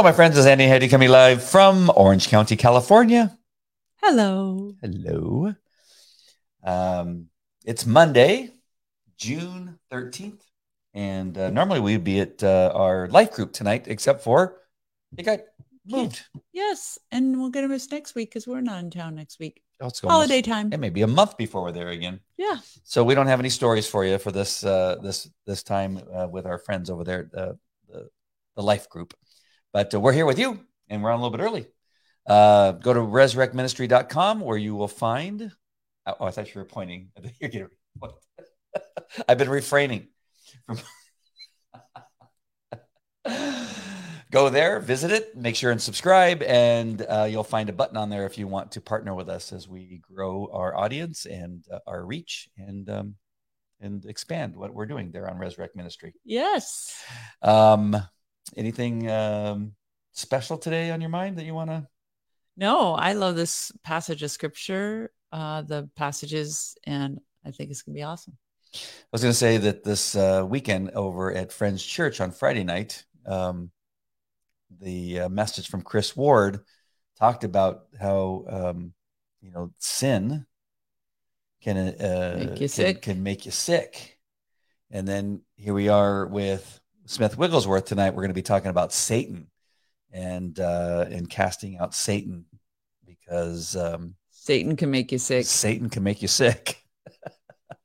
Hello, my friends. This is Andy Heady coming live from Orange County, California. Hello. Hello. Um, it's Monday, June 13th. And uh, normally we'd be at uh, our life group tonight, except for it got moved. Yes, and we'll get a miss next week because we're not in town next week. Oh, it's Holiday almost- time. It may be a month before we're there again. Yeah. So we don't have any stories for you for this uh, this this time uh, with our friends over there, the the life group. But uh, we're here with you, and we're on a little bit early. Uh, go to resurrectministry.com where you will find. Oh, I thought you were pointing. You're getting. I've been refraining from. Go there, visit it, make sure and subscribe, and uh, you'll find a button on there if you want to partner with us as we grow our audience and uh, our reach and um, and expand what we're doing there on Resurrect Ministry. Yes. Um, anything um, special today on your mind that you want to? No, I love this passage of scripture, uh, the passages, and I think it's going to be awesome. I was going to say that this uh, weekend over at Friends Church on Friday night, um, the uh, message from Chris Ward talked about how um, you know sin can uh, Make you can, sick. can make you sick, and then here we are with Smith Wigglesworth tonight. We're going to be talking about Satan and uh, and casting out Satan because um, Satan can make you sick. Satan can make you sick.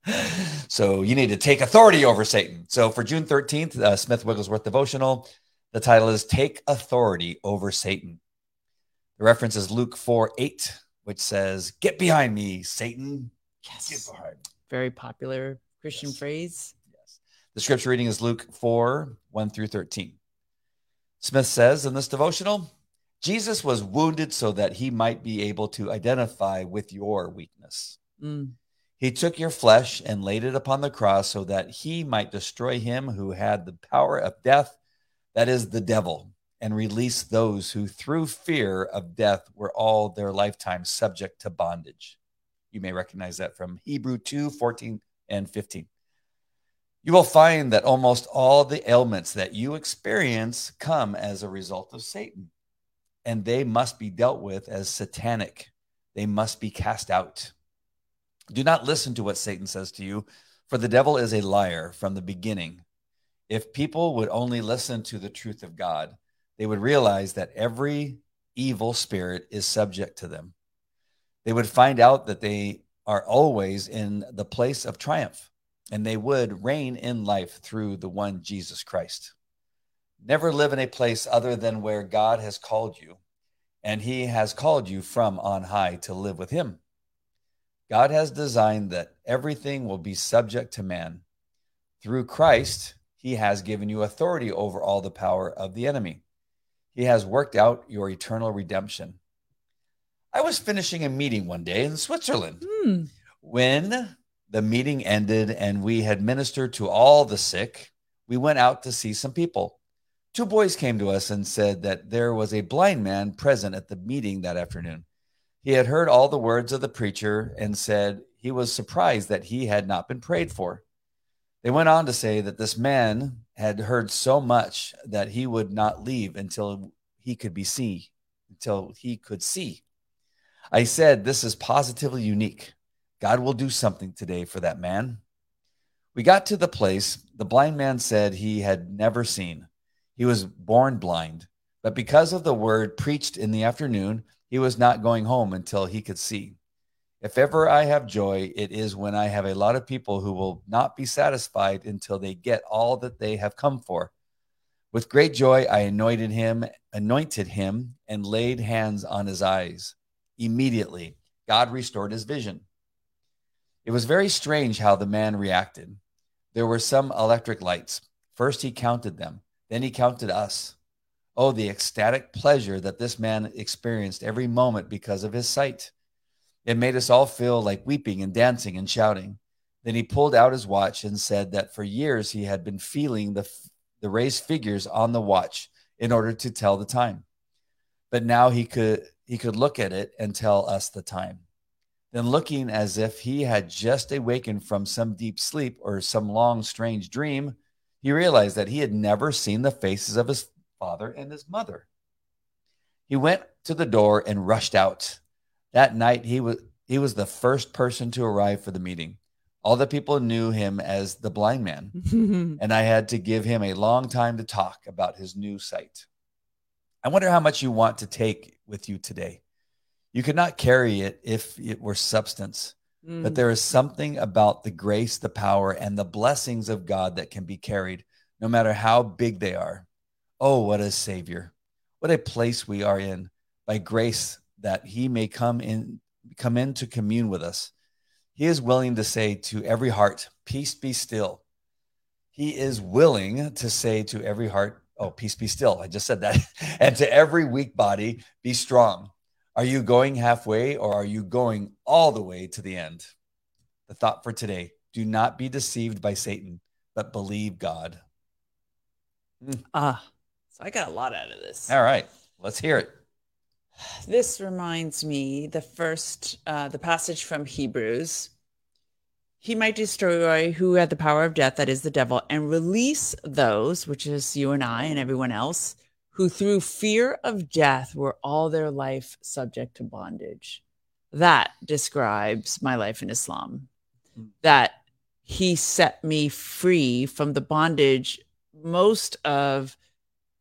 so you need to take authority over Satan. So for June 13th, uh, Smith Wigglesworth devotional, the title is Take Authority Over Satan. The reference is Luke 4 8, which says, Get behind me, Satan. Get Yes. behind me. Very popular Christian Yes. phrase. The scripture reading is Luke 4 1 through 13. Smith says in this devotional, Jesus was wounded so that he might be able to identify with your weakness. Mm. He took your flesh and laid it upon the cross so that he might destroy him who had the power of death, that is, the devil, and release those who, through fear of death, were all their lifetime subject to bondage. You may recognize that from Hebrew 2 14 and 15. You will find that almost all the ailments that you experience come as a result of Satan, and they must be dealt with as satanic. They must be cast out. Do not listen to what Satan says to you, for the devil is a liar from the beginning. If people would only listen to the truth of God, they would realize that every evil spirit is subject to them. They would find out that they are always in the place of triumph, and they would reign in life through the one Jesus Christ. Never live in a place other than where God has called you, and he has called you from on high to live with him. God has designed that everything will be subject to man. Through Christ, he has given you authority over all the power of the enemy. He has worked out your eternal redemption. I was finishing a meeting one day in Switzerland Hmm. when the meeting ended and we had ministered to all the sick. We went out to see some people. Two boys came to us and said that there was a blind man present at the meeting that afternoon. He had heard all the words of the preacher and said he was surprised that he had not been prayed for. They went on to say that this man had heard so much that he would not leave until he could be seen, until he could see. I said, This is positively unique. God will do something today for that man. We got to the place. The blind man said he had never seen. He was born blind, but because of the word preached in the afternoon, he was not going home until he could see. If ever I have joy, it is when I have a lot of people who will not be satisfied until they get all that they have come for. With great joy, I anointed him, anointed him, and laid hands on his eyes. Immediately, God restored his vision. It was very strange how the man reacted. There were some electric lights. First, he counted them, then, he counted us. Oh, the ecstatic pleasure that this man experienced every moment because of his sight. It made us all feel like weeping and dancing and shouting. Then he pulled out his watch and said that for years he had been feeling the, the raised figures on the watch in order to tell the time. But now he could he could look at it and tell us the time. Then looking as if he had just awakened from some deep sleep or some long strange dream, he realized that he had never seen the faces of his father and his mother. He went to the door and rushed out. That night he was he was the first person to arrive for the meeting. All the people knew him as the blind man, and I had to give him a long time to talk about his new sight. I wonder how much you want to take with you today. You could not carry it if it were substance, mm. but there is something about the grace, the power, and the blessings of God that can be carried, no matter how big they are. Oh, what a Savior! What a place we are in by grace that He may come in, come in to commune with us he is willing to say to every heart, Peace be still. He is willing to say to every heart, Oh, peace be still. I just said that. and to every weak body, be strong. Are you going halfway or are you going all the way to the end? The thought for today do not be deceived by Satan, but believe God. Hmm. Ah, uh, so I got a lot out of this. All right, let's hear it. This reminds me the first, uh, the passage from Hebrews. He might destroy who had the power of death, that is the devil, and release those, which is you and I and everyone else, who through fear of death were all their life subject to bondage. That describes my life in Islam. Hmm. That he set me free from the bondage most of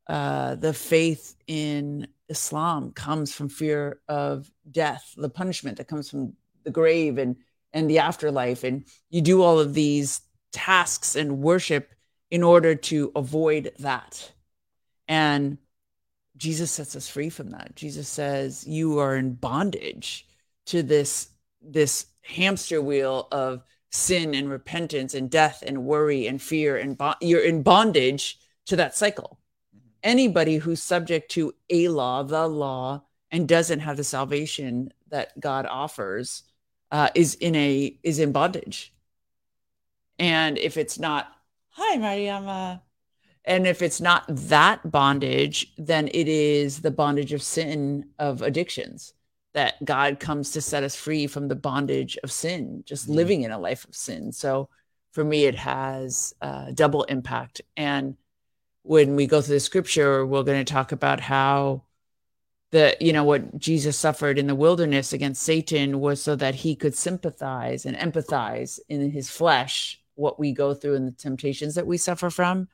uh, the faith in Islam comes from fear of death, the punishment that comes from the grave and and the afterlife, and you do all of these tasks and worship in order to avoid that. And Jesus sets us free from that. Jesus says you are in bondage to this this hamster wheel of sin and repentance and death and worry and fear and bo- you're in bondage to that cycle anybody who's subject to a law, the law, and doesn't have the salvation that God offers uh, is in a is in bondage. And if it's not, hi Mariama, and if it's not that bondage, then it is the bondage of sin of addictions that God comes to set us free from the bondage of sin, just mm-hmm. living in a life of sin. So for me, it has uh, double impact and when we go through the scripture, we're going to talk about how the you know what Jesus suffered in the wilderness against Satan was so that he could sympathize and empathize in his flesh what we go through and the temptations that we suffer from.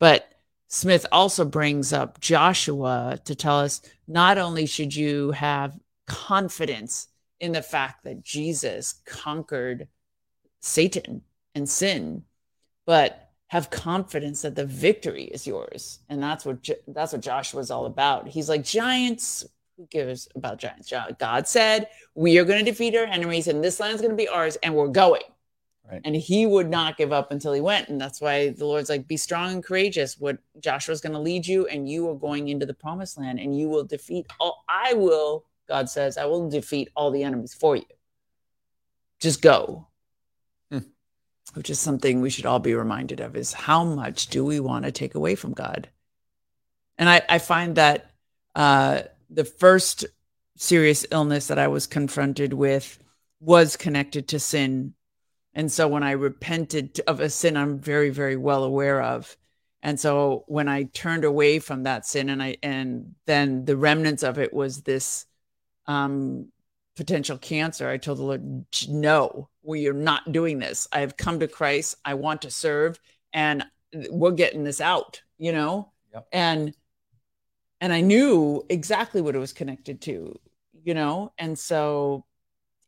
But Smith also brings up Joshua to tell us not only should you have confidence in the fact that Jesus conquered Satan and sin, but have confidence that the victory is yours. And that's what that's what joshua's all about. He's like giants who cares about giants? God said we are going to defeat our enemies and this land is going to be ours and we're going right. and he would not give up until he went and that's why the lord's like be strong and courageous what joshua's going to lead you and you are going into the promised land and you will defeat all i will god says i will defeat all the enemies for you just go which is something we should all be reminded of is how much do we want to take away from God? And I, I find that uh, the first serious illness that I was confronted with was connected to sin. And so when I repented of a sin I'm very, very well aware of. And so when I turned away from that sin and I and then the remnants of it was this um potential cancer, I told the Lord, no, we are not doing this. I have come to Christ. I want to serve and we're getting this out, you know? Yep. And and I knew exactly what it was connected to, you know? And so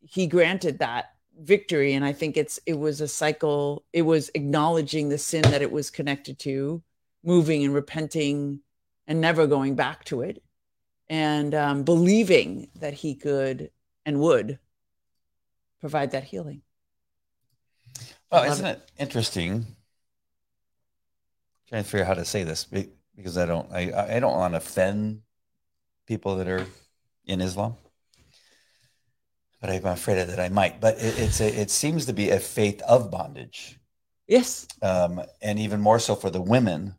he granted that victory and I think it's it was a cycle, it was acknowledging the sin that it was connected to, moving and repenting and never going back to it and um, believing that he could and would provide that healing. Well, isn't it, interesting? I'm trying to figure out how to say this because I don't I, I don't want to offend people that are in Islam, but I'm afraid that I might. But it, it's a it seems to be a faith of bondage. Yes, um, and even more so for the women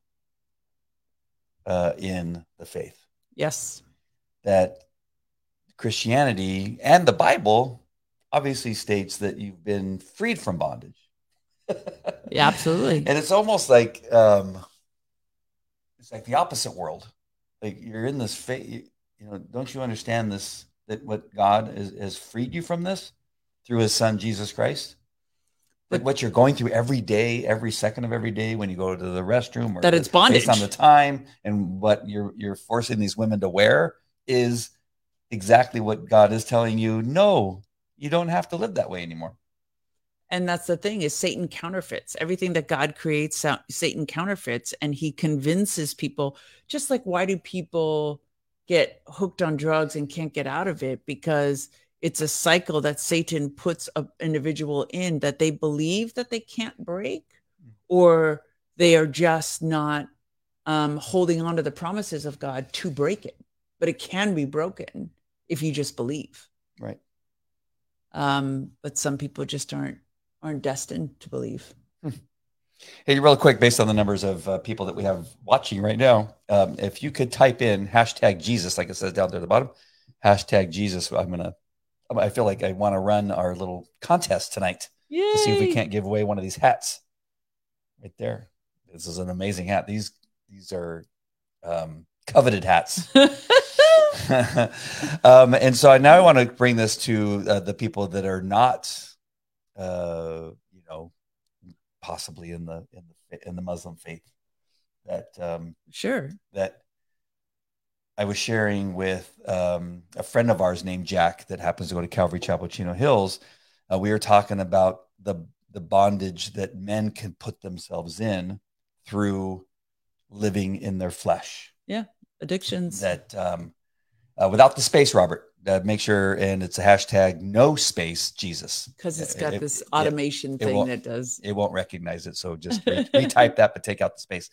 uh, in the faith. Yes, that Christianity and the Bible obviously states that you've been freed from bondage. yeah, absolutely. And it's almost like um, it's like the opposite world. Like you're in this faith, you, you know, don't you understand this that what God is, has freed you from this through his son Jesus Christ? Like what you're going through every day, every second of every day when you go to the restroom or That it's bondage. based on the time and what you're you're forcing these women to wear is exactly what God is telling you. No, you don't have to live that way anymore. and that's the thing is satan counterfeits everything that god creates satan counterfeits and he convinces people just like why do people get hooked on drugs and can't get out of it because it's a cycle that satan puts an individual in that they believe that they can't break or they are just not um, holding on to the promises of god to break it but it can be broken if you just believe Right. um, but some people just aren't aren't destined to believe. Hey, real quick, based on the numbers of uh, people that we have watching right now, um, if you could type in hashtag Jesus, like it says down there at the bottom, hashtag Jesus, I'm gonna. I feel like I want to run our little contest tonight Yay! to see if we can't give away one of these hats. Right there, this is an amazing hat. These these are um, coveted hats. um, and so I now I want to bring this to uh, the people that are not, uh, you know, possibly in the in the in the Muslim faith. That um, sure. that I was sharing with um, a friend of ours named Jack that happens to go to Calvary Chapel Chino Hills. Uh, we were talking about the the bondage that men can put themselves in through living in their flesh Yeah, Addictions. that um, uh, without the space, Robert. Uh, make sure, and it's a hashtag no space Jesus because it's got it- this automation it thing won't- that does. it won't recognize it. So just re- retype that, but take out the space.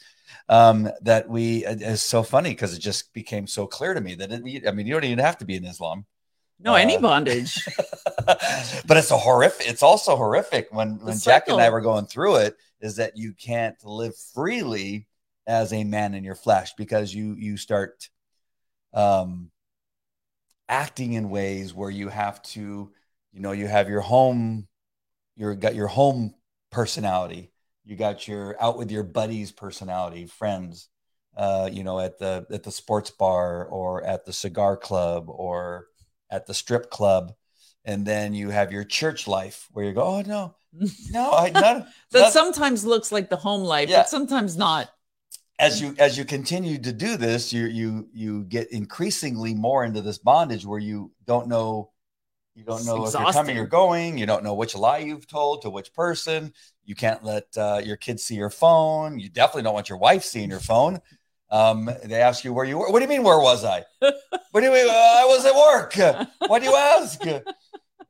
Um, that we it- it's so funny because it just became so clear to me that it, I mean you don't even have to be in Islam, No, any uh, bondage. but it's a horrific. It's also horrific when when Jack and I were going through it. Is that you can't live freely as a man in your flesh because you you start um, acting in ways where you have to, you know, you have your home, you got your home personality, you got your out with your buddies personality, friends, uh, you know, at the at the sports bar or at the cigar club or at the strip club. And then you have your church life where you go, oh no, no, I not, that not- sometimes looks like the home life, Yeah. but sometimes not. As you as you continue to do this you you you get increasingly more into this bondage where you don't know you don't know if you're coming or going. You don't know which lie you've told to which person. You can't let uh, your kids see your phone. You definitely don't want your wife seeing your phone. Um, they ask you where you were. What do you mean where was i? What do you mean uh, i was at work. Why do you ask?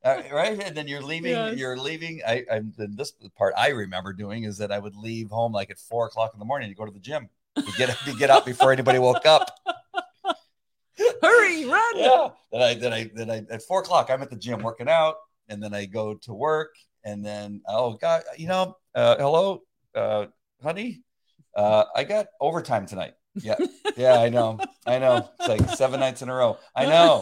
Uh, right? And then you're leaving Yes. you're leaving. I i'm and this part i remember doing is that i would leave home like at four o'clock in the morning to go to the gym you get you get out before anybody woke up Hurry, run. yeah then i then i then i at four o'clock i'm at the gym working out and then i go to work and then oh god you know uh hello uh honey uh i got overtime tonight yeah yeah i know i know it's like seven nights in a row i know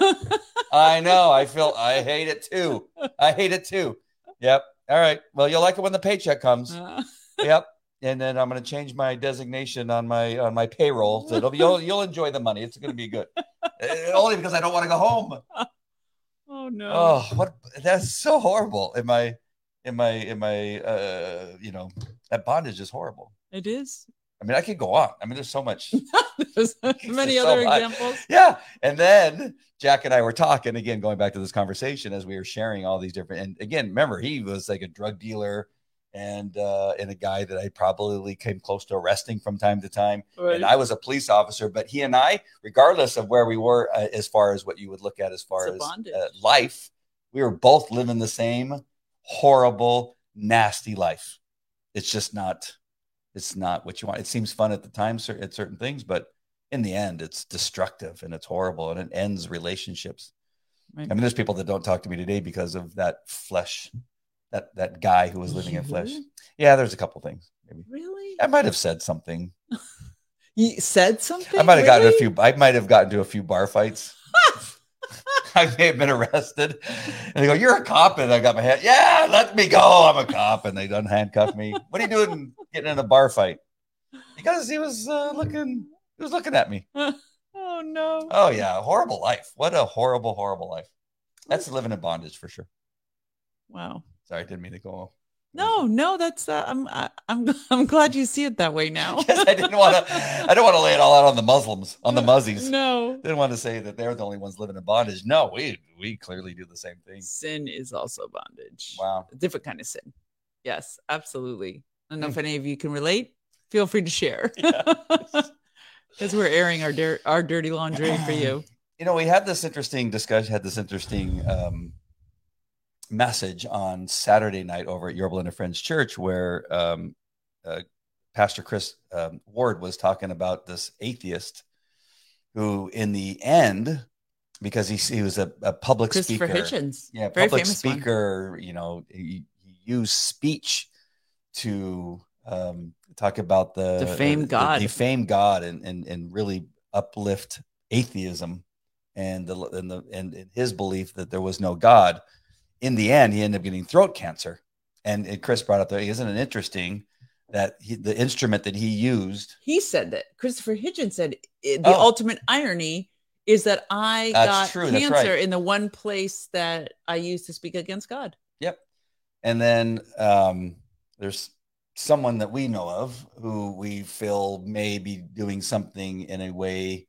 I know. I feel I hate it too. I hate it too. Yep. All right. Well, you'll like it when the paycheck comes. Uh, Yep. And then I'm going to change my designation on my on my payroll. So it'll be, you'll you'll enjoy the money. It's going to be good. Uh, Only because I don't want to go home. oh no. Oh, what? That's so horrible. In my in my in my uh you know that bondage is horrible. It is. I mean, I could go on. I mean, there's so much. There's many so other much. examples. yeah. And then Jack and I were talking again, going back to this conversation as we were sharing all these different. And again, remember, he was like a drug dealer and uh, and a guy that I probably came close to arresting from time to time. Right. And I was a police officer, but he and I, regardless of where we were, uh, as far as what you would look at as far as uh, life, we were both living the same horrible, nasty life. It's just not. It's not what you want. It seems fun at the time at certain things, but in the end, it's destructive and it's horrible and it ends relationships. Right. I mean, there's people that don't talk to me today because of that flesh, that that guy who was living in flesh. Yeah, there's a couple things. Maybe Really? I might have said something. You said something? I might have gotten a few. I might have gotten to a few bar fights. I may have been arrested. And they go, "You're a cop," and I got my head. Yeah, let me go. I'm a cop, and they done handcuff me. What are you doing, getting in a bar fight? Because he was uh, looking Who's looking at me? oh no. Oh yeah, horrible life. What a horrible, horrible life. That's living in bondage for sure. Wow. Sorry, I didn't mean to go. off. No, no, that's uh, I'm I, I'm I'm glad you see it that way now. Yes, I didn't want to. I don't want to lay it all out on the Muslims, on the Muzzies. No. Didn't want to say that they're the only ones living in bondage. No, we we clearly do the same thing. Sin is also bondage. Wow. A different kind of sin. Yes, absolutely. I don't know if Hmm. any of you can relate. Feel free to share. Because we're airing our dir- our dirty laundry for you. You know, we had this interesting discussion, had this interesting um, message on Saturday night over at Yorba Linda Friends Church, where um, uh, Pastor Chris um, Ward was talking about this atheist who, in the end, because he, he was a, a public Christopher speaker, Hitchens. yeah, very public famous one. speaker, you know, he, he used speech to um, talk about the Defame the- God. defame God, and and and really uplift atheism and the and the and his belief that there was no God. In the end, he ended up getting throat cancer, and, Chris brought up there. Isn't it interesting that he, the instrument that he used? He said that Christopher Hitchens said the Oh. ultimate irony is that I That's got true, cancer right. in the one place that I used to speak against God. Yep. And then um, there's someone that we know of who we feel may be doing something in a way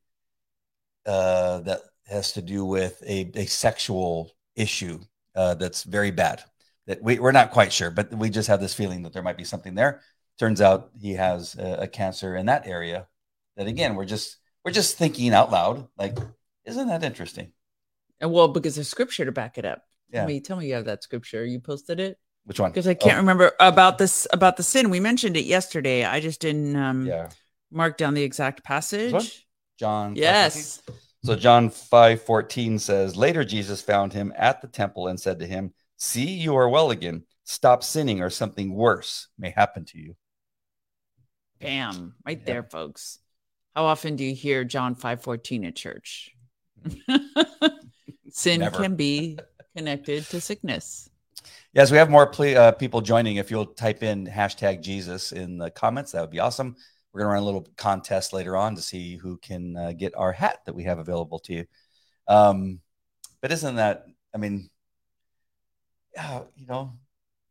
uh, that has to do with a, a sexual issue uh, that's very bad. That we, we're not quite sure, but we just have this feeling that there might be something there. Turns out he has a, a cancer in that area. That again, we're just we're just thinking out loud. Like, isn't that interesting? And well, because there's scripture to back it up. Yeah. Tell me, tell me you have that scripture. You posted it Which one? because I can't Oh, remember about this about the sin. We mentioned it yesterday. I just didn't um, Yeah, mark down the exact passage. John. 5:14? Yes. So John 5:14 says, "Later Jesus found him at the temple and said to him, "See, you are well again. Stop sinning or something worse may happen to you." Bam, right Yeah. there, folks. How often do you hear John 5:14 at church? Sin Never. can be connected to sickness. Yes, we have more ple- uh, people joining. If you'll type in hashtag Jesus in the comments, that would be awesome. We're gonna run a little contest later on to see who can uh, get our hat that we have available to you. Um, but isn't that? I mean, yeah, you know,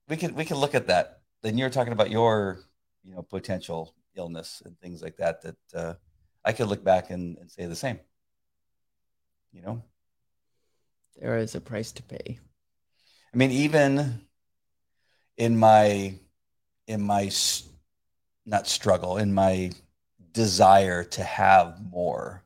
we can we can look at that. Then you're talking about your, you know, potential illness and things like that. That uh, I could look back and, and say the same. You know, There is a price to pay. I mean, even in my in my s- not struggle, in my desire to have more,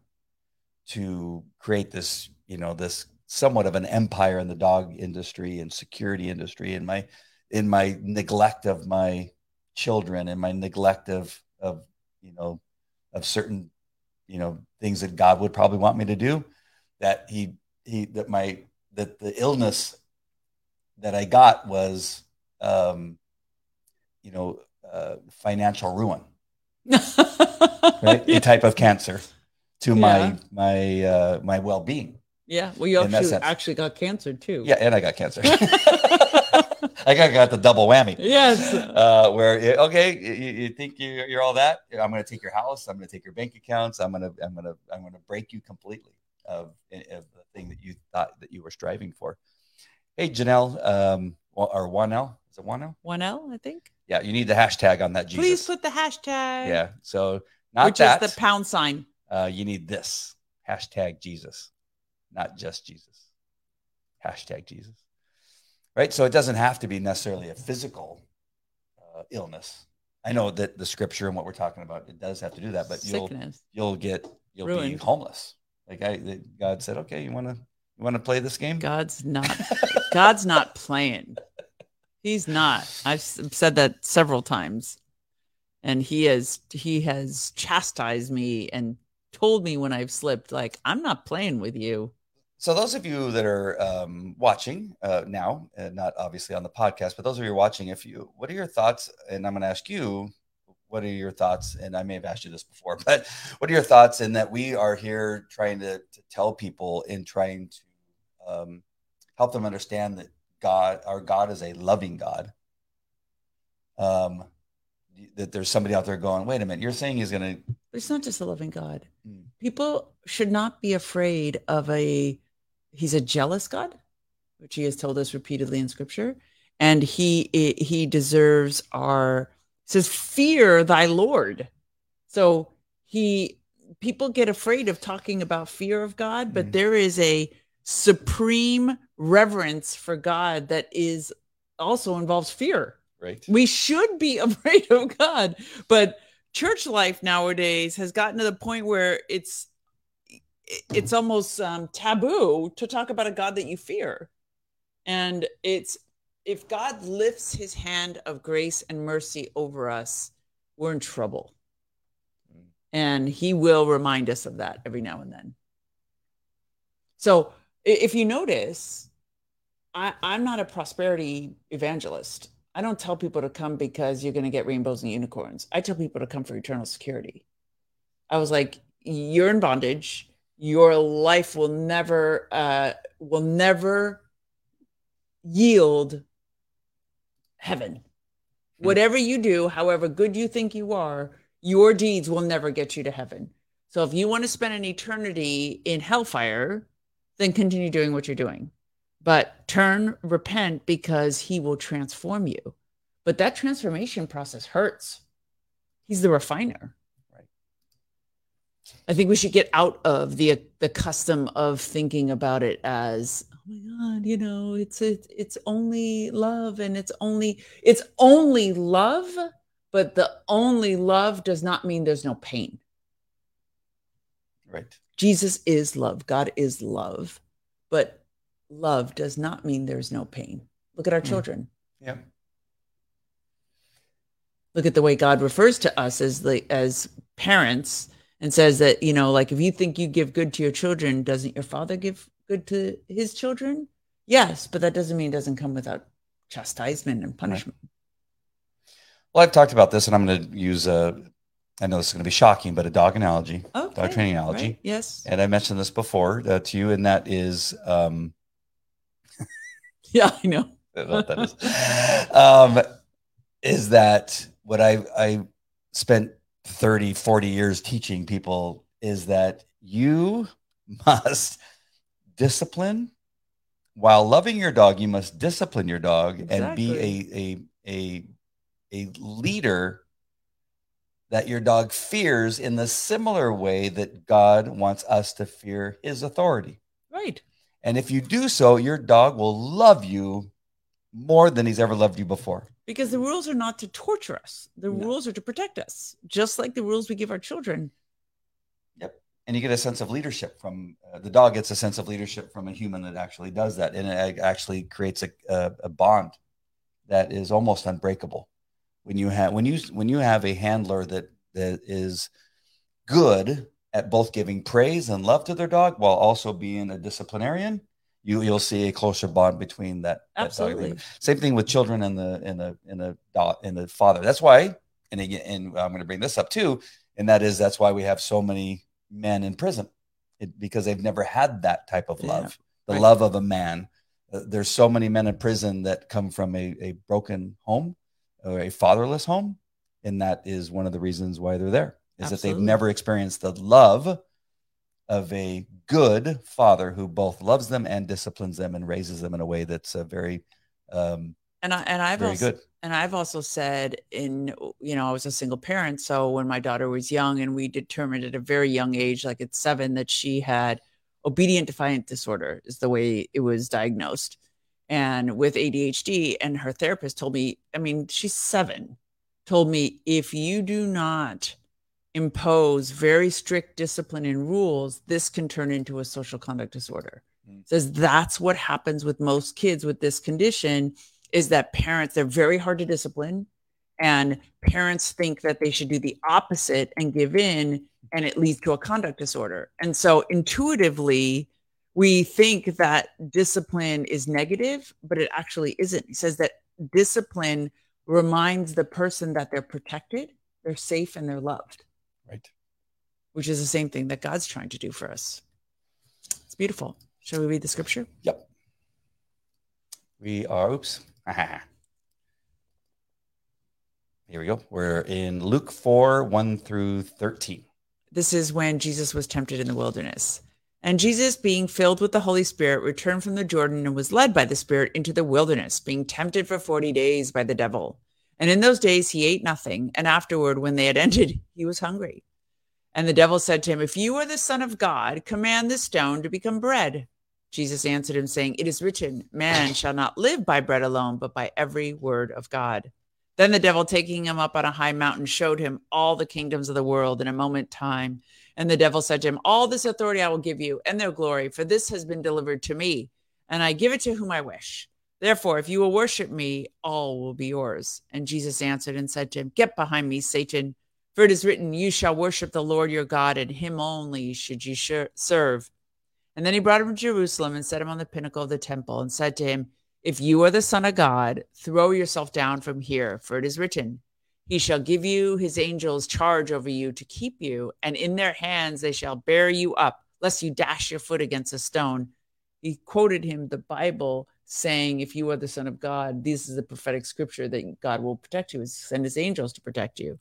to create this, you know, this somewhat of an empire in the dog industry and security industry, in my in my neglect of my children and my neglect of of you know of certain you know things that God would probably want me to do, that he he that my that the illness that I got was, um, you know, uh, financial ruin, right? A type of cancer to my Yeah. my uh, my well being. yeah. Well, you actually, actually got cancer too. Yeah, and I got cancer. I got, got the double whammy. Yes. Uh, where okay, you, you think you're, you're all that? I'm going to take your house. I'm going to take your bank accounts. I'm going to I'm going to I'm going to break you completely of, of the thing that you thought that you were striving for. Hey, Janelle, um, or Wanel, is it Wanel? One L, I think. Yeah, you need the hashtag on that. Jesus. Please put the hashtag. Yeah, so not which that. is the pound sign. uh, you need this hashtag Jesus, not just Jesus. Hashtag Jesus. Right. So it doesn't have to be necessarily a physical uh, illness. I know that the scripture and what we're talking about it does have to do that, but you'll you'll get you'll be homeless. Like I, God said, okay, you want to you want to play this game? God's not. God's not playing. He's not. I've said that several times, and he has he has chastised me and told me when I've slipped, like I'm not playing with you. So those of you that are um, watching uh, now, uh, not obviously on the podcast, but those of you watching, if you, what are your thoughts? And I'm going to ask you, what are your thoughts? And I may have asked you this before, but what are your thoughts in that we are here trying to, to tell people and trying to um, help them understand that God, our God, is a loving God. Um, that there's somebody out there going, wait a minute, you're saying He's going to it's not just a loving God. Mm. People should not be afraid of a, he's a jealous God, which he has told us repeatedly in scripture. And he, he deserves our, says, fear thy Lord. So he, people get afraid of talking about fear of God, but Mm. there is a supreme reverence for God that is also involves fear. Right. We should be afraid of God, but church life nowadays has gotten to the point where it's it's almost um, taboo to talk about a God that you fear, and it's if God lifts His hand of grace and mercy over us, we're in trouble, and He will remind us of that every now and then. So if you notice, I, I'm not a prosperity evangelist. I don't tell people to come because you're going to get rainbows and unicorns. I tell people to come for eternal security. I was like, you're in bondage. Your life will never, uh, will never yield heaven. Hmm. Whatever you do, however good you think you are, your deeds will never get you to heaven. So if you want to spend an eternity in hellfire, then continue doing what you're doing but turn, repent because he will transform you. But that transformation process hurts. He's the refiner. Right. I think we should get out of the the custom of thinking about it as, oh my God, you know, it's it's it's only love and it's only it's only love, but the only love does not mean there's no pain. Right. Jesus is love. God is love. But love does not mean there's no pain. Look at our Hmm. children. Yeah. Look at the way God refers to us as the as parents and says that, you know, like if you think you give good to your children, doesn't your father give good to his children? Yes, but that doesn't mean it doesn't come without chastisement and punishment. Well, I've talked about this, and I'm going to use a. I know this is going to be shocking, but a dog analogy, Okay. dog training analogy. right, Yes. And I mentioned this before uh, to you, and that is um, Yeah, I know. I know what that is. um, is that what I I spent 30, 40 years teaching people is that you must discipline while loving your dog, you must discipline your dog and be a a a a leader that your dog fears in the similar way that God wants us to fear his authority. Right. And if you do so, your dog will love you more than he's ever loved you before. Because the rules are not to torture us. The No. rules are to protect us, just like the rules we give our children. Yep. And you get a sense of leadership from uh, the dog gets a sense of leadership from a human that actually does that. And it actually creates a, a, a bond that is almost unbreakable. When you have when you when you have a handler that that is good at both giving praise and love to their dog while also being a disciplinarian, you you'll see a closer bond between that. that dog Absolutely. Same thing with children and the and the and the dot and the father. That's why, and again, and I'm going to bring this up too, and that is that's why we have so many men in prison, it, because they've never had that type of Yeah, love, the right. love of a man. Uh, there's so many men in prison that come from a, a broken home a fatherless home, and that is one of the reasons why they're there. Is that they've never experienced the love of a good father who both loves them and disciplines them and raises them in a way that's uh, very um, And I and I've very also good. and I've also said in you know I was a single parent, so when my daughter was young, and we determined at a very young age, like at seven, that she had obedient defiant disorder is the way it was diagnosed, and with ADHD. And her therapist told me, I mean, she's seven, told me if you do not impose very strict discipline and rules, this can turn into a social conduct disorder. Mm. Says that's what happens with most kids with this condition is that parents they're very hard to discipline and parents think that they should do the opposite and give in and it leads to a conduct disorder. And so intuitively we think that discipline is negative, but it actually isn't. He says that discipline reminds the person that they're protected, they're safe, and they're loved, Right. which is the same thing that God's trying to do for us. It's beautiful. Shall we read the scripture? Yep. We are, oops. Here we go. We're in Luke 4 1 through 13. This is when Jesus was tempted in the wilderness. And Jesus, being filled with the Holy Spirit, returned from the Jordan and was led by the Spirit into the wilderness, being tempted for 40 days by the devil. And in those days he ate nothing. And afterward, when they had ended, he was hungry. And the devil said to him, If you are the Son of God, command this stone to become bread. Jesus answered him, saying, It is written, Man shall not live by bread alone, but by every word of God. Then the devil, taking him up on a high mountain, showed him all the kingdoms of the world in a moment time. And the devil said to him, All this authority I will give you and their glory, for this has been delivered to me, and I give it to whom I wish. Therefore, if you will worship me, all will be yours. And Jesus answered and said to him, Get behind me, Satan. For it is written, You shall worship the Lord your God, and him only should you serve. And then he brought him to Jerusalem and set him on the pinnacle of the temple and said to him, If you are the Son of God, throw yourself down from here, for it is written, He shall give you his angels charge over you to keep you, and in their hands they shall bear you up, lest you dash your foot against a stone. He quoted him the Bible saying, If you are the Son of God, this is the prophetic scripture that God will protect you, send his angels to protect you.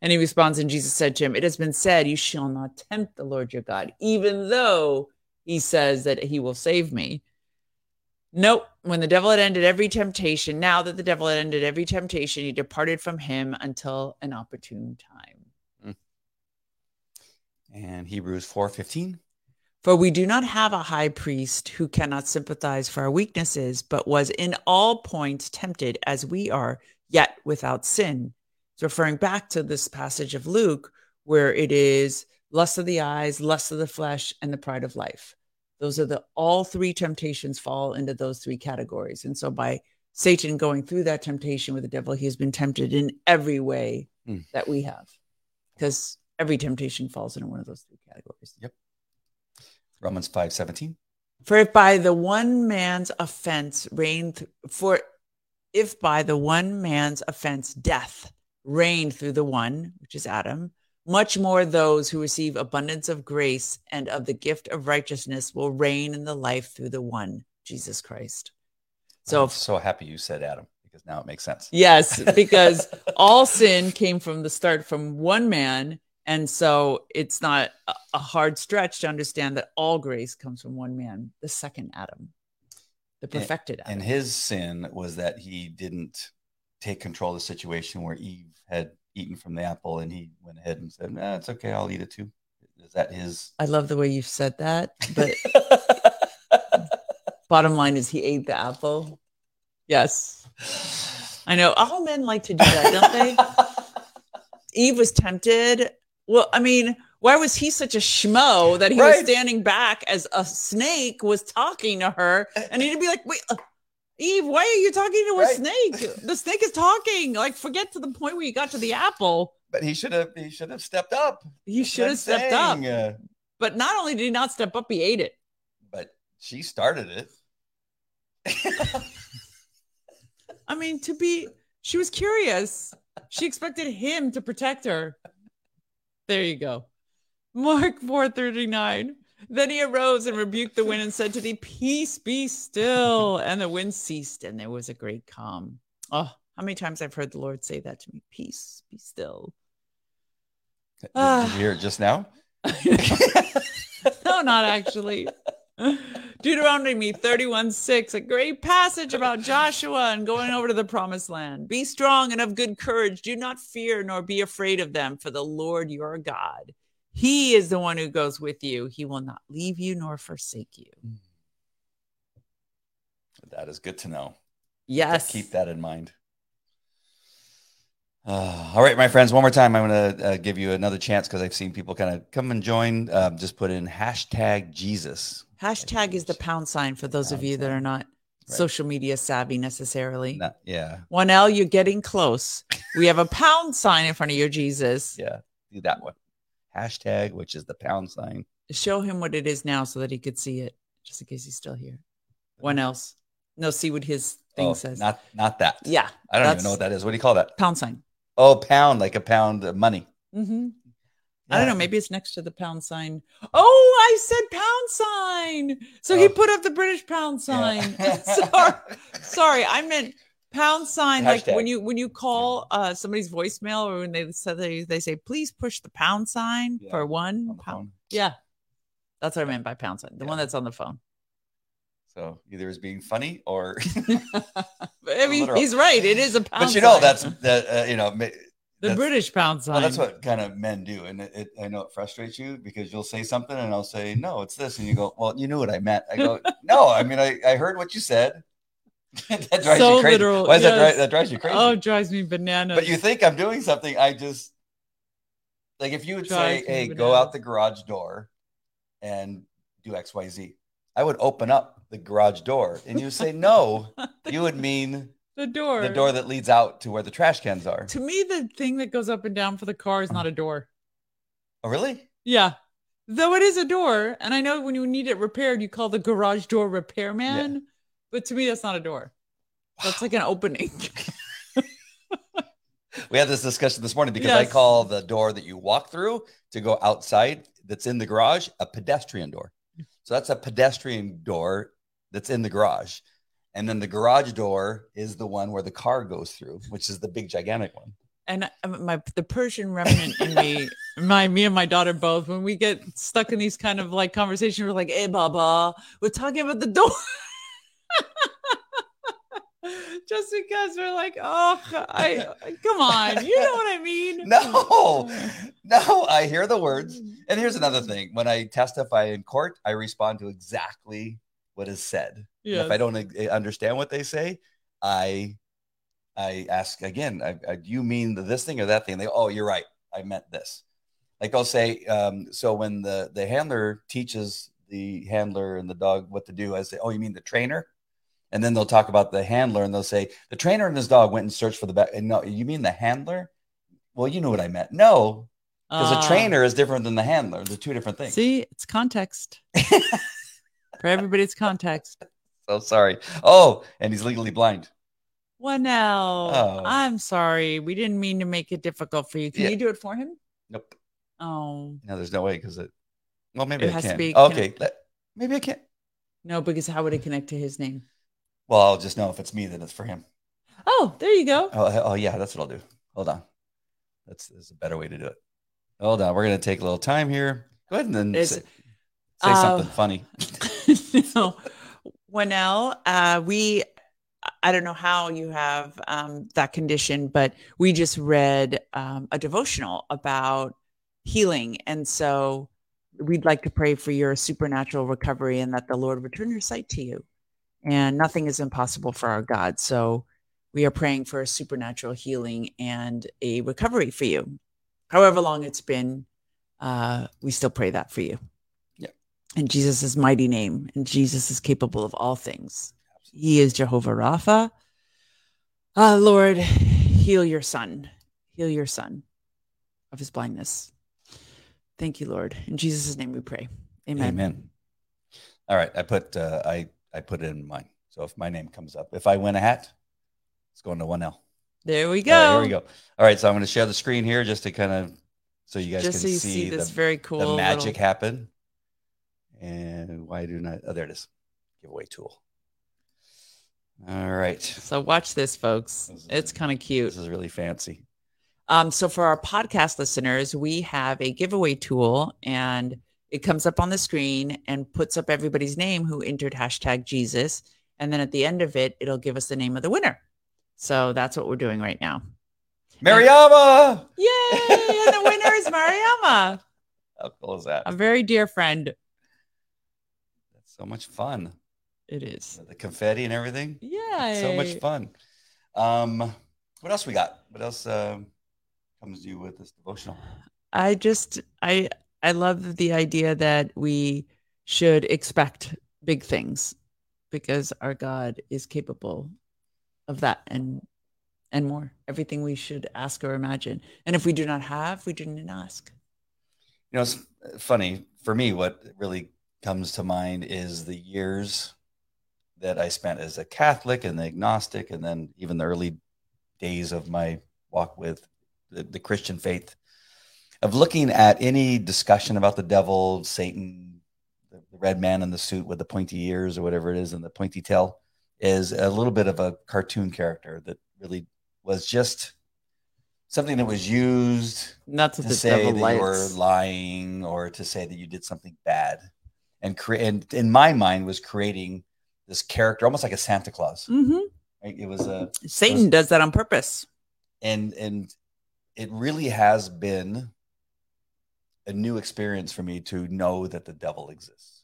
And he responds, and Jesus said to him, It has been said, You shall not tempt the Lord your God, even though he says that he will save me. Nope. When the devil had ended every temptation, now that the devil had ended every temptation, he departed from him until an opportune time. Mm. And Hebrews 4:15. For we do not have a high priest who cannot sympathize for our weaknesses, but was in all points tempted as we are, yet without sin. It's referring back to this passage of Luke where it is lust of the eyes, lust of the flesh, and the pride of life. Those are the all three temptations fall into those three categories. And so by Satan going through that temptation with the devil, he has been tempted in every way mm. that we have. Because every temptation falls into one of those three categories. Yep. Romans 5 17. For if by the one man's offense reigned for if by the one man's offense death reigned through the one, which is Adam, much more those who receive abundance of grace and of the gift of righteousness will reign in the life through the one, Jesus Christ. So, I'm so happy you said Adam because now it makes sense. Yes, because all sin came from the start from one man. And so it's not a hard stretch to understand that all grace comes from one man, the second Adam, the perfected and, Adam. And his sin was that he didn't take control of the situation where Eve had eaten from the apple and he went ahead and said, nah, it's okay, I'll eat it too. Is that his? I love the way you said that, but bottom line is he ate the apple. Yes. I know all men like to do that, don't they? Eve was tempted. Well, I mean, why was he such a schmo that he right. was standing back as a snake was talking to her and he'd be like, wait, uh, Eve, why are you talking to a right. snake? The snake is talking. Like, forget to the point where you got to the apple. But he should have. He should have stepped up. He should have stepped saying. up. Uh, but not only did he not step up, he ate it. But she started it. I mean, to be, she was curious. She expected him to protect her. There you go. Mark 439. Then he arose and rebuked the wind and said to thee, Peace be still. And the wind ceased, and there was a great calm. Oh, how many times I've heard the Lord say that to me Peace be still. Did, you hear it just now? no, not actually. Deuteronomy 31 6, a great passage about Joshua and going over to the promised land. Be strong and of good courage. Do not fear nor be afraid of them, for the Lord your God he is the one who goes with you. He will not leave you nor forsake you. Mm. That is good to know. Yes. Keep that in mind. Uh, all right, my friends, one more time. I'm going to uh, give you another chance because I've seen people kind of come and join. Um, just put in hashtag Jesus. Hashtag is the pound sign for those pound of you that are not right. social media savvy necessarily. Not, yeah. 1L, you're getting close. we have a pound sign in front of your Jesus. Yeah, do that one hashtag, which is the pound sign. Show him what it is now so that he could see it, just in case he's still here. One else. No, see what his thing oh, says. Not not that. Yeah. I don't even know what that is. What do you call that? Pound sign. Oh, pound, like a pound of money. Mm-hmm. Yeah. I don't know. Maybe it's next to the pound sign. Oh, I said pound sign. So oh. he put up the British pound sign. Yeah. sorry, sorry, I meant pound sign like when you when you call uh somebody's voicemail or when they say they, they say please push the pound sign Yeah, for one on pound. phone. Yeah. That's what I meant by pound sign. The one that's on the phone. So either is being funny or, I mean, Literal. he's right. It is a pound but you know sign. that's the uh, you know the British pound sign. Well, that's what kind of men do, and it, it, I know it frustrates you because you'll say something and I'll say no, it's this, and you go, well, you knew what I meant. I go, no, I mean, I, I heard what you said. that drives So you crazy. literal, Why is that, yes. dri- that drives you crazy? Oh, it drives me bananas. but you think I'm doing something. I just like if you would say, Drives me hey, go out the garage door and do X, Y, Z. I would open up the garage door, and you say no. you would mean the door. the door that leads out to where the trash cans are. To me, the thing that goes up and down for the car is not a door. Oh, really? Yeah. Though it is a door, and I know when you need it repaired, you call the garage door repairman. But to me, that's not a door. That's like an opening. We had this discussion this morning because I call the door that you walk through to go outside that's in the garage a pedestrian door. So that's a pedestrian door that's in the garage. And then the garage door is the one where the car goes through, which is the big gigantic one. and uh, my the Persian remnant in me, my me and my daughter both, when we get stuck in these kind of like conversations, we're like, "Hey, Baba, we're talking about the door." Just because we're like, oh, I come on, you know what I mean? No, no, I hear the words. And here's another thing when I testify in court, I respond to exactly what is said. Yes. If I don't uh, understand what they say, I I ask again, I, I, do you mean this thing or that thing? They oh, you're right. I meant this. Like I'll say, um, so when the, the handler teaches the handler and the dog what to do, I say, oh, you mean the trainer? And then they'll talk about the handler and they'll say, the trainer and his dog went and searched for the back. And no, you mean the handler? Well, you know what I meant. No, because Ah. a trainer is different than the handler. They're two different things. See, it's context. For everybody, it's context. So sorry. Oh, and he's legally blind. Well, now Oh. I'm sorry. We didn't mean to make it difficult for you. Can Yeah. you do it for him? Nope. Oh, No, there's no way because it. Well, maybe It I has to can. be okay, let- maybe I can't. no, because how would it connect to his name? Well, I'll just know if it's me, then it's for him. Oh, there you go. Oh, oh yeah, that's what I'll do. Hold on. That's, that's a better way to do it. Hold on. We're gonna take a little time here. Go ahead and then It's- say, say uh, something funny. no, Winnell, uh, we, I don't know how you have um, that condition, but we just read um, a devotional about healing. And so we'd like to pray for your supernatural recovery and that the Lord return your sight to you. And nothing is impossible for our God. So we are praying for a supernatural healing and a recovery for you. However long it's been, uh, we still pray that for you Yeah. in Jesus' mighty name. And Jesus is capable of all things. He is Jehovah Rapha. Ah, Lord, heal your son. Heal your son of his blindness. Thank you, Lord. In Jesus' name we pray. Amen. Amen. All right, I put uh, I I put it in mine. So if my name comes up, if I win a hat, it's going to one L. There we go. right, here we go. All right, so I'm going to share the screen here just to kind of so you guys Just so can you see, see this the, very cool the magic little- happen. And why do not? Oh, there it is. Giveaway tool. All right. So watch this, folks. This is- It's kind of cute. This is really fancy. Um, so for our podcast listeners, we have a giveaway tool and it comes up on the screen and puts up everybody's name who entered hashtag Jesus. And then at the end of it, it'll give us the name of the winner. So that's what we're doing right now. Mariama! Yay! and the winner is Mariama, How cool is that? a very dear friend. That's so much fun. It is. The confetti and everything. Yeah. So much fun. Um, what else we got? What else um, comes to you with this devotional? I just I I love the idea that we should expect big things because our God is capable of that and and more. Everything we should ask or imagine. And if we do not have, we didn't ask. You know, it's funny for me. What really comes to mind is the years that I spent as a Catholic and the agnostic, and then even the early days of my walk with the, the Christian faith, of looking at any discussion about the devil, Satan, the, red man in the suit with the pointy ears or whatever it is, and the pointy tail, is a little bit of a cartoon character that really was just something that was used not to the say that likes. you were lying or to say that you did something bad and create and in my mind was creating this character almost like a santa claus Mhm. right it was a Satan does that on purpose. and and it really has been a new experience for me to know that the devil exists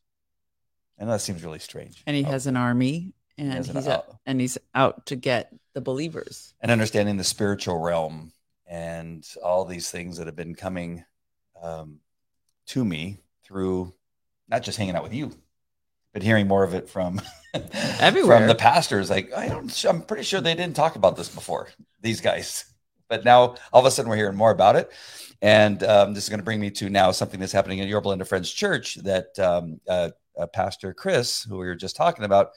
and that seems really strange And he Oh, has an army and an he's out- out, and he's out to get the believers. and understanding the spiritual realm and all these things that have been coming um, to me through not just hanging out with you, but hearing more of it from Everywhere. from the pastors. Like I don't, I'm pretty sure they didn't talk about this before. These guys, but now all of a sudden we're hearing more about it. And um, this is going to bring me to now something that's happening at Yorba Linda Friends Church that um, uh, uh, Pastor Chris, who we were just talking about,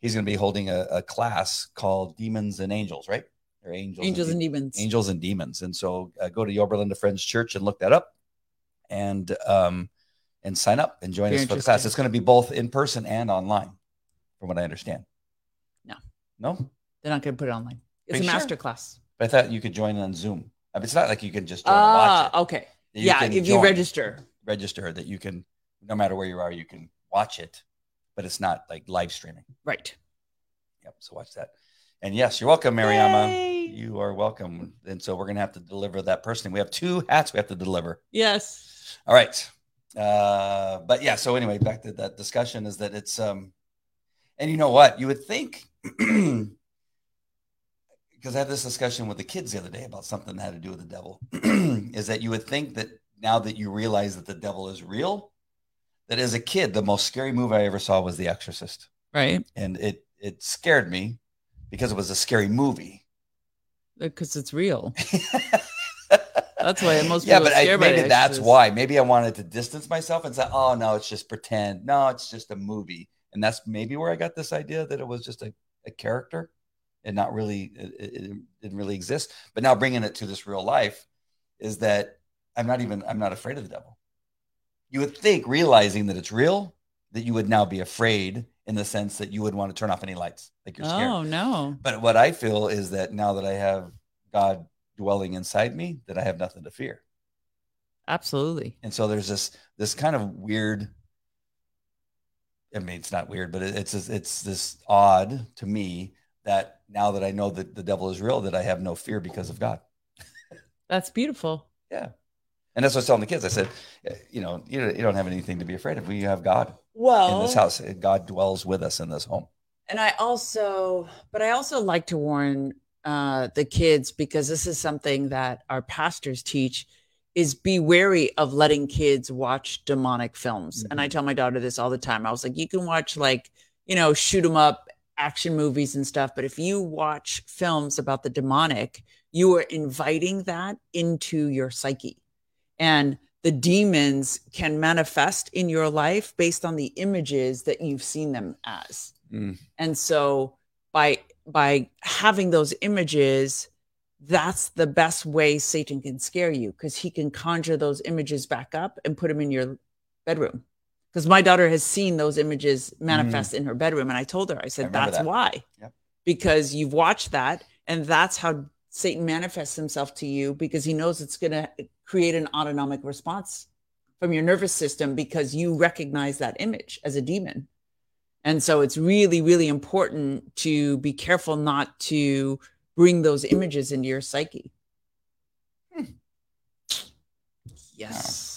he's going to be holding a, a class called Demons and Angels, right? Or Angels, Angels and and demons. Angels and Demons. And so uh, go to Yorba Linda Friends Church and look that up, and um, and sign up and join Very us for the class. It's going to be both in person and online, from what I understand. No. no. They're not going to put it online. It's Are a you sure? master class. But I thought you could join on Zoom. I mean, it's not like you can just join and watch Ah, it. okay. You yeah, if you register. register that you can, no matter where you are, you can watch it, but it's not like live streaming. Right. Yep. So watch that. And yes, you're welcome, Mariama. Yay. You are welcome. And so we're gonna have to deliver that person. We have two hats we have to deliver. Yes. All right. Uh, but yeah, so anyway, back to that discussion is that it's um and you know what? You would think because I had this discussion with the kids the other day about something that had to do with the devil, is that you would think that now that you realize that the devil is real, that as a kid, the most scary movie I ever saw was The Exorcist. Right. And it it scared me because it was a scary movie. Uh, because it's real. That's why it most yeah, people but are I, maybe that's why. Maybe I wanted to distance myself and say, "Oh no, it's just pretend. No, it's just a movie." And that's maybe where I got this idea that it was just a, a character and not really it, it, it didn't really exist. But now bringing it to this real life is that I'm not even I'm not afraid of the devil. You would think, realizing that it's real, that you would now be afraid in the sense that you would want to turn off any lights, like you're scared. Oh no. But what I feel is that now that I have God dwelling inside me, that I have nothing to fear. Absolutely. And so there's this this kind of weird. I mean, it's not weird, but it's it's this odd to me that now that I know that the devil is real, that I have no fear because of God. That's beautiful. Yeah, and that's what I was telling the kids. I said, you know, you don't, you don't have anything to be afraid of. We have God Well, in this house. God dwells with us in this home. And I also, but I also like to warn uh, the kids because this is something that our pastors teach is be wary of letting kids watch demonic films. And I tell my daughter this all the time. I was like, you can watch like, you know, shoot 'em up action movies and stuff. But if you watch films about the demonic, you are inviting that into your psyche. And the demons can manifest in your life based on the images that you've seen them as. Mm. And so by by having those images, that's the best way Satan can scare you because he can conjure those images back up and put them in your bedroom. Because my daughter has seen those images manifest in her bedroom. And I told her, I said, remember that's that. why. Yep. Because you've watched that. And that's how Satan manifests himself to you because he knows it's going to create an autonomic response from your nervous system because you recognize that image as a demon. And so it's really, really important to be careful not to bring those images into your psyche. Hmm. Yes.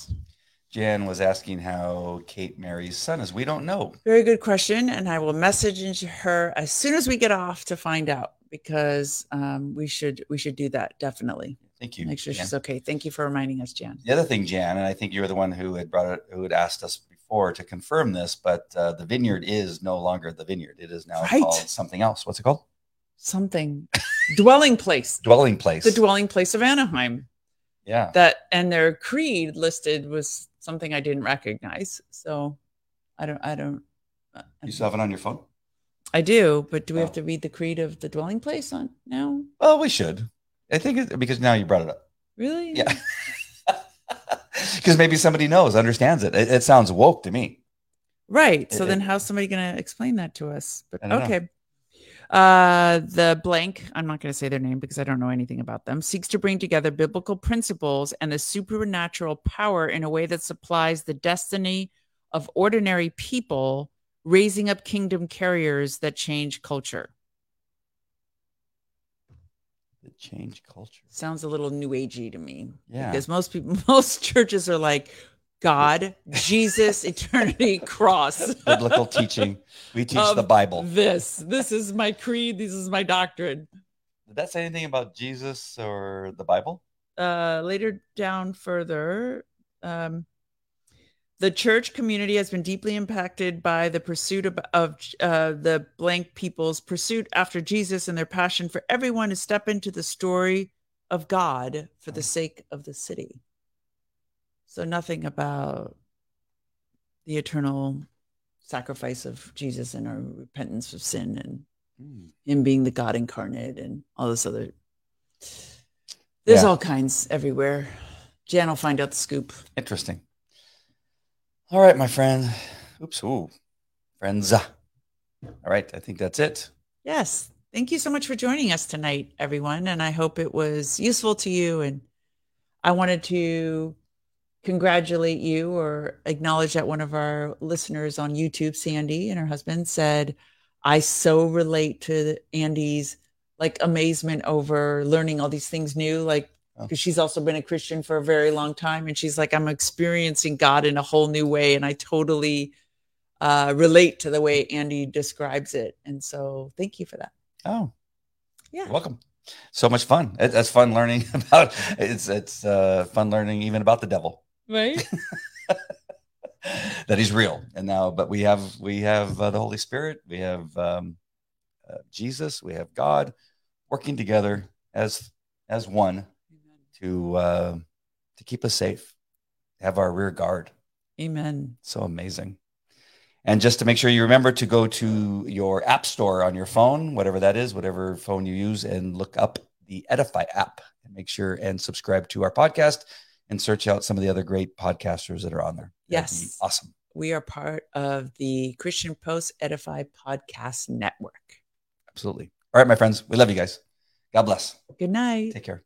Jan was asking how Kate Mary's son is. We don't know. Very good question. And I will message into her as soon as we get off to find out because um, we should we should do that definitely. Thank you. Make sure Jan. she's okay. Thank you for reminding us, Jan. The other thing, Jan, and I think you were the one who had brought it, who had asked us before to confirm this, but uh, the vineyard is no longer the vineyard. It is now Right. called something else. What's it called? Something dwelling place. Dwelling place. The dwelling place of Anaheim. yeah. That and their creed listed was something I didn't recognize. So I don't I don't uh, You still have it on your phone? I do, but do we Oh. have to read the creed of the dwelling place on now? Well, we should. I think it, because now you brought it up. Really? Yeah. Because maybe somebody knows, understands it. it. It sounds woke to me. Right. So It- then how's somebody going to explain that to us? But I don't know. Uh, the blank, I'm not going to say their name because I don't know anything about them, seeks to bring together biblical principles and the supernatural power in a way that supplies the destiny of ordinary people, raising up kingdom carriers that change culture. That change culture. Sounds a little new agey to me. Yeah. Because most people, most churches are like, God, Jesus, eternity, cross. Biblical teaching. We teach the Bible. This, this is my creed. This is my doctrine. Did that say anything about Jesus or the Bible? uh, later down further, um, the church community has been deeply impacted by the pursuit of, of uh, the blank people's pursuit after Jesus and their passion for everyone to step into the story of God for the sake of the city. So, nothing about the eternal sacrifice of Jesus and our repentance of sin and Hmm. him being the God incarnate and all this other. There's Yeah. all kinds everywhere. Jan will find out the scoop. Interesting. All right, my friend. Oops. Ooh. Friends. All right. I think that's it. Yes. Thank you so much for joining us tonight, everyone. And I hope it was useful to you. And I wanted to congratulate you or acknowledge that one of our listeners on YouTube, Sandy, and her husband said, I so relate to Andy's like amazement over learning all these things new. Like, Oh. because she's also been a Christian for a very long time. And she's like, I'm experiencing God in a whole new way. And I totally uh, relate to the way Andy describes it. And so thank you for that. Oh, Yeah. welcome. So much fun. It, that's fun learning about it's it's uh, fun learning even about the devil Right. that he's real. And now, but we have we have uh, the Holy Spirit. We have um, uh, Jesus. We have God working together as as one to uh, to keep us safe. Have our rear guard. Amen. So amazing. And just to make sure you remember to go to your app store on your phone, whatever that is, whatever phone you use, and look up the Edify app and make sure and subscribe to our podcast and search out some of the other great podcasters that are on there. That'd Yes. awesome. We are part of the Christian Post Edify Podcast Network. Absolutely. All right, my friends. We love you guys. God bless. Good night. Take care.